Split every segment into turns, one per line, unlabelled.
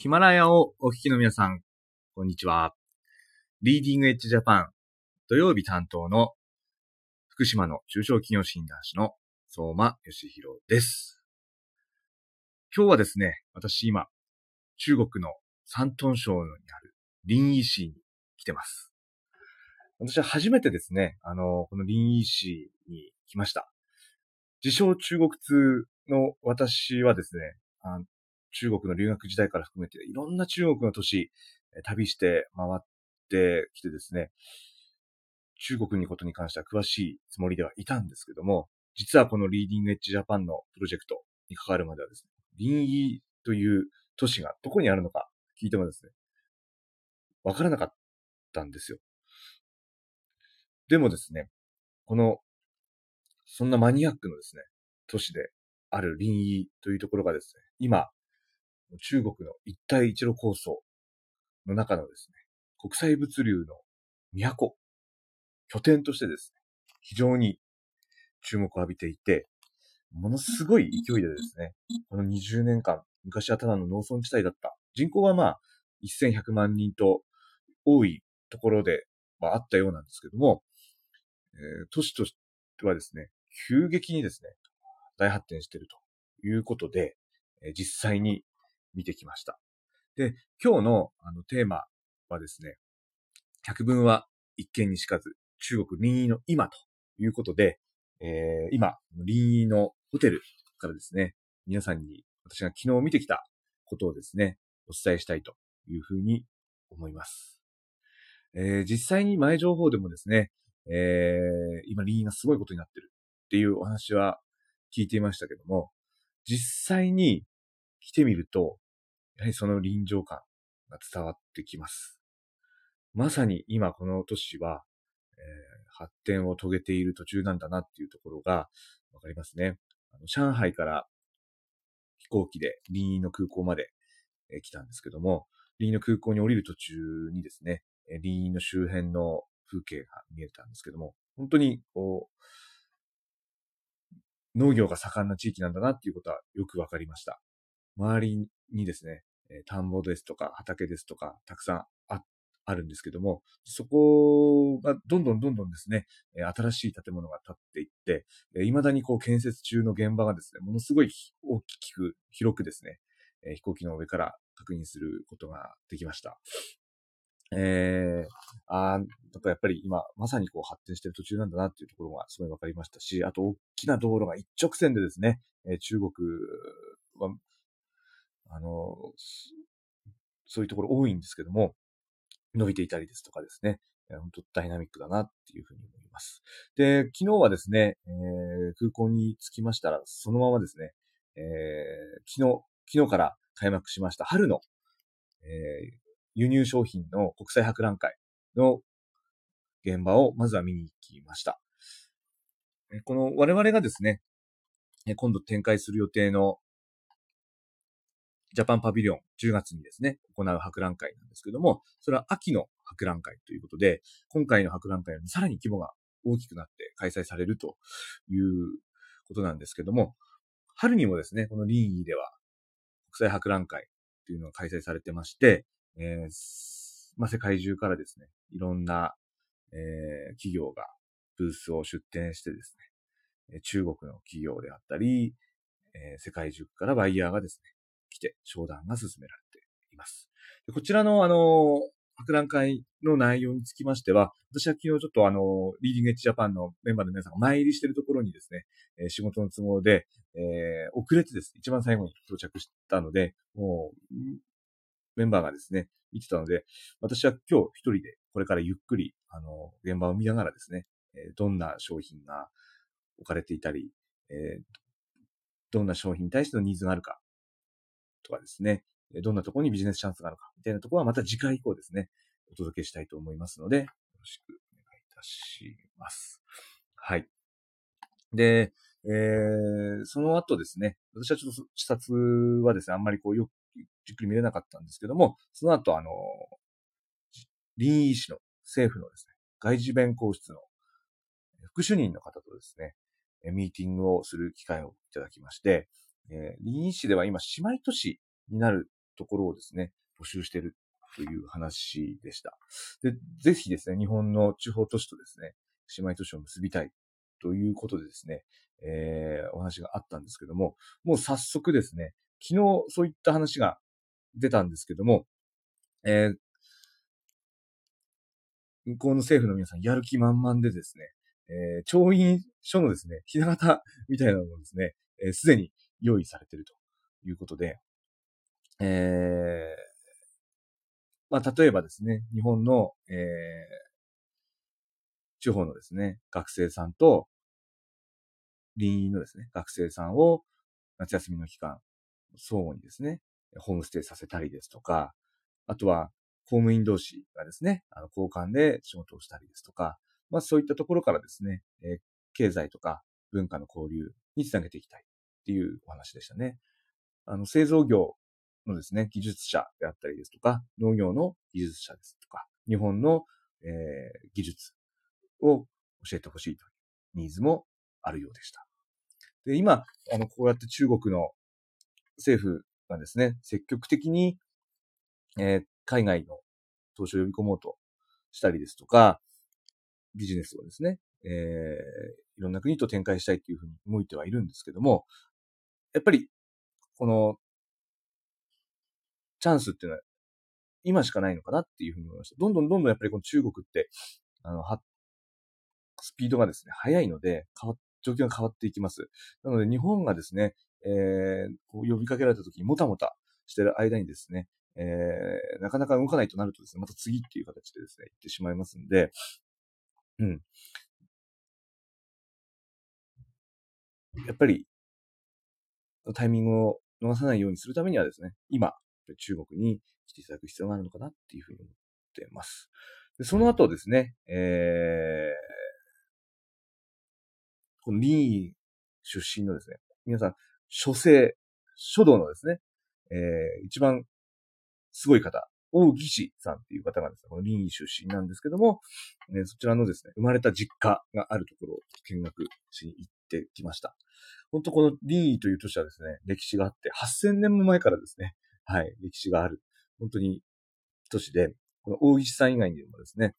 ヒマラヤをお聞きの皆さん、こんにちは。リーディングエッジジャパン土曜日担当の福島の中小企業診断士の相馬義弘です。今日はですね、私今、中国の山東省にある臨沂市に来てます。私は初めてですね、あの、この臨沂市に来ました。自称中国通の私はですね、中国の留学時代から含めていろんな中国の都市、旅して回ってきてですね、中国にことに関しては詳しいつもりではいたんですけども、実はこのリーディングエッジジャパンのプロジェクトに関わるまではですね、臨沂という都市がどこにあるのか聞いてもですね、わからなかったんですよ。でもですね、この、そんなマニアックのですね、都市である臨沂というところがですね、今、中国の一帯一路構想の中のですね、国際物流の都、拠点としてですね、非常に注目を浴びていて、ものすごい勢いでですね、この20年間、昔はただの農村地帯だった。人口はまあ、1100万人と多いところで、まあ、あったようなんですけども、えー、都市としてはですね、急激にですね、大発展しているということで、えー、実際に見てきました。で、今日のあのテーマはですね、百聞は一見にしかず、中国臨沂の今ということで、えー、今、臨沂のホテルからですね、皆さんに私が昨日見てきたことをですね、お伝えしたいというふうに思います。えー、実際に前情報でもですね、えー、今臨沂がすごいことになってるっていうお話は聞いていましたけども、実際に来てみると、やはりその臨場感が伝わってきます。まさに今この都市は、えー、発展を遂げている途中なんだなっていうところがわかりますね。あの上海から飛行機で臨沂の空港まで、えー、来たんですけども、臨沂の空港に降りる途中にですね、臨沂の周辺の風景が見えたんですけども、本当にこう、農業が盛んな地域なんだなっていうことはよくわかりました。周りにですね、え田んぼですとか畑ですとかたくさんああるんですけども、そこがどんどんどんどんですね、新しい建物が建っていって、未だにこう建設中の現場がですね、ものすごい大きく広くですね、飛行機の上から確認することができました。えー、あなんかやっぱり今、まさにこう発展してる途中なんだなっていうところがすごい分かりましたし、あと大きな道路が一直線でですね、え中国はあの、そういうところ多いんですけども、伸びていたりですとかですね、本当ダイナミックだなっていうふうに思います。で、昨日はですね、えー、空港に着きましたら、そのままですね、えー、昨日、昨日から開幕しました春の、えー、輸入商品の国際博覧会の現場をまずは見に行きました。この我々がですね、今度展開する予定のジャパンパビリオン10月にですね、行う博覧会なんですけども、それは秋の博覧会ということで、今回の博覧会よりさらに規模が大きくなって開催されるということなんですけども、春にもですね、このリーでは国際博覧会というのが開催されてまして、えー、まあ、世界中からですね、いろんな、えー、企業がブースを出展してですね、中国の企業であったり、えー、世界中からバイヤーがですね、来て商談が進められています。こちらの、あの、博覧会の内容につきましては、私は昨日ちょっとあの、リーディングエッジジャパンのメンバーの皆さんが前入りしているところにですね、え、仕事の都合で、えー、遅れてですね、一番最後に到着したので、もう、メンバーがですね、見てたので、私は今日一人でこれからゆっくり、あの、現場を見ながらですね、え、どんな商品が置かれていたり、えー、どんな商品に対してのニーズがあるか、とかですね、どんなところにビジネスチャンスがあるか、みたいなところはまた次回以降ですね、お届けしたいと思いますので、よろしくお願いいたします。はい。で、えー、その後ですね、私はちょっと視察はですね、あんまりこうよくじっくり見れなかったんですけども、その後あの、臨沂市の政府のですね、外事弁公室の副主任の方とですね、ミーティングをする機会をいただきまして、えー、臨沂市では今姉妹都市になるところをですね、募集してるという話でした。で、ぜひですね、日本の地方都市とですね、姉妹都市を結びたいということでですね、えー、お話があったんですけども、もう早速ですね、昨日そういった話が出たんですけども、えー、向こうの政府の皆さんやる気満々でですね、えー、調印書のですね、ひな形みたいなのもですね、す、え、で、に用意されているということで、えー、まあ、例えばですね、日本の、えー、地方のですね、学生さんと、臨院のですね、学生さんを夏休みの期間、相互にですね、ホームステイさせたりですとか、あとは公務員同士がですね、あの交換で仕事をしたりですとか、まあそういったところからですね、えー、経済とか文化の交流につなげていきたい。っていうお話でしたね。あの、製造業のですね、技術者であったりですとか、農業の技術者ですとか、日本の、えー、技術を教えてほしいというニーズもあるようでした。で、今、あの、こうやって中国の政府がですね、積極的に、えー、海外の投資を呼び込もうとしたりですとか、ビジネスをですね、えー、いろんな国と展開したいというふうに動いてはいるんですけども、やっぱり、この、チャンスっていうのは、今しかないのかなっていうふうに思いました。どんどんどんどんやっぱりこの中国って、あの、は、スピードがですね、速いので、変わ、状況が変わっていきます。なので、日本がですね、えー、こう呼びかけられた時にもたもたしてる間にですね、えー、なかなか動かないとなるとですね、また次っていう形でですね、行ってしまいますんで、うん。やっぱり、のタイミングを逃さないようにするためにはですね、今、中国に来ていただく必要があるのかなっていうふうに思ってます。でその後ですね、えー、このリー出身のですね、皆さん、書生、書道のですね、えー、一番すごい方、大義士さんっていう方がですね、この林出身なんですけども、ね、そちらのですね、生まれた実家があるところを見学しに行ってきました。本当この林という都市はですね、歴史があって、8000年も前からですね、はい、歴史がある、本当に都市で、この大義士さん以外にもですね、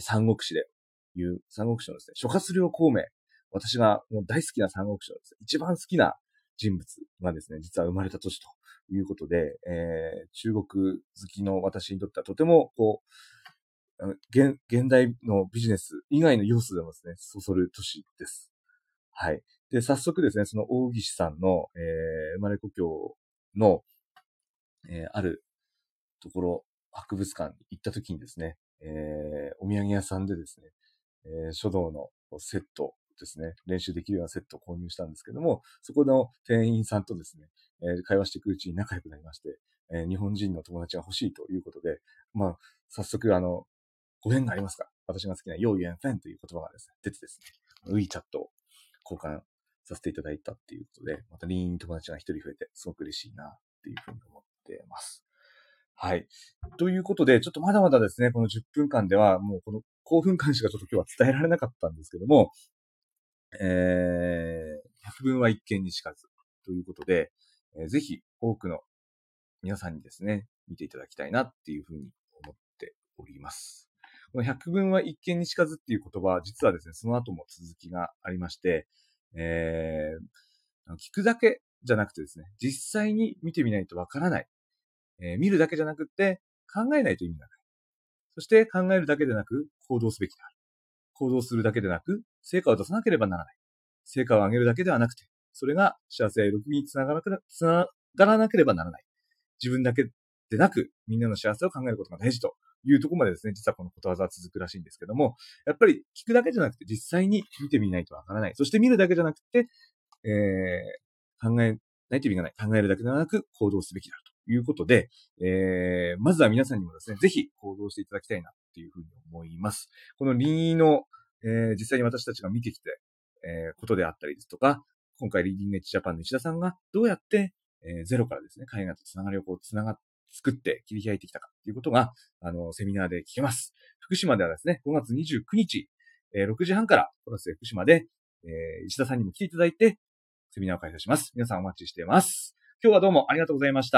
三国志でいう、三国志のですね、諸葛亮孔明、私がもう大好きな三国志のですね、一番好きな人物がですね、実は生まれた都市ということで、えー、中国好きの私にとってはとても、こう、現現代のビジネス以外の要素でもですね、そそる都市です。はい。で、早速ですね、その大岸さんの、えー、生まれ故郷の、えー、あるところ、博物館に行った時にですね、えー、お土産屋さんでですね、えー、書道のセットですね、練習できるようなセットを購入したんですけども、そこの店員さんとですね、えー、会話していくうちに仲良くなりまして、えー、日本人の友達が欲しいということで、まあ、早速、あの、ご縁がありますか？私が好きな、ヨーユエンフェンという言葉がですね、出てですね、ウィーチャットを交換させていただいたっていうことで、またリーン友達が一人増えて、すごく嬉しいなっていうふうに思ってます。はい。ということで、ちょっとまだまだですね、この10分間では、もうこの興奮感しかちょっと今日は伝えられなかったんですけども、えー、百聞は一見にしかずということで、えー、ぜひ多くの皆さんにですね、見ていただきたいなっていうふうに思っております。この百聞は一見にしかずっていう言葉、実はですね、その後も続きがありまして、えー、聞くだけじゃなくてですね、実際に見てみないとわからない。えー、見るだけじゃなくて、考えないと意味がない。そして考えるだけでなく行動すべきである。行動するだけでなく、成果を出さなければならない。成果を上げるだけではなくて、それが幸せや喜びにつながらなければならない。自分だけでなく、みんなの幸せを考えることが大事というところまでですね、実はこのことわざは続くらしいんですけども、やっぱり聞くだけじゃなくて実際に見てみないとわからない。そして見るだけじゃなくて、えー、考えないと意味がない。考えるだけではなく行動すべきだということで、えー、まずは皆さんにもですね、ぜひ行動していただきたいなっていうふうに思います。この臨位の、えー、実際に私たちが見てきて、えー、ことであったりですとか、今回リーディングエッジジャパンの石田さんがどうやって、えー、ゼロからですね、海外とつながりをこうつながっ、作って切り開いてきたかっていうことが、あの、セミナーで聞けます。福島ではですね、5月29日、えー、6時半から、プラス福島で、えー、石田さんにも来ていただいて、セミナーを開催します。皆さんお待ちしています。今日はどうもありがとうございました。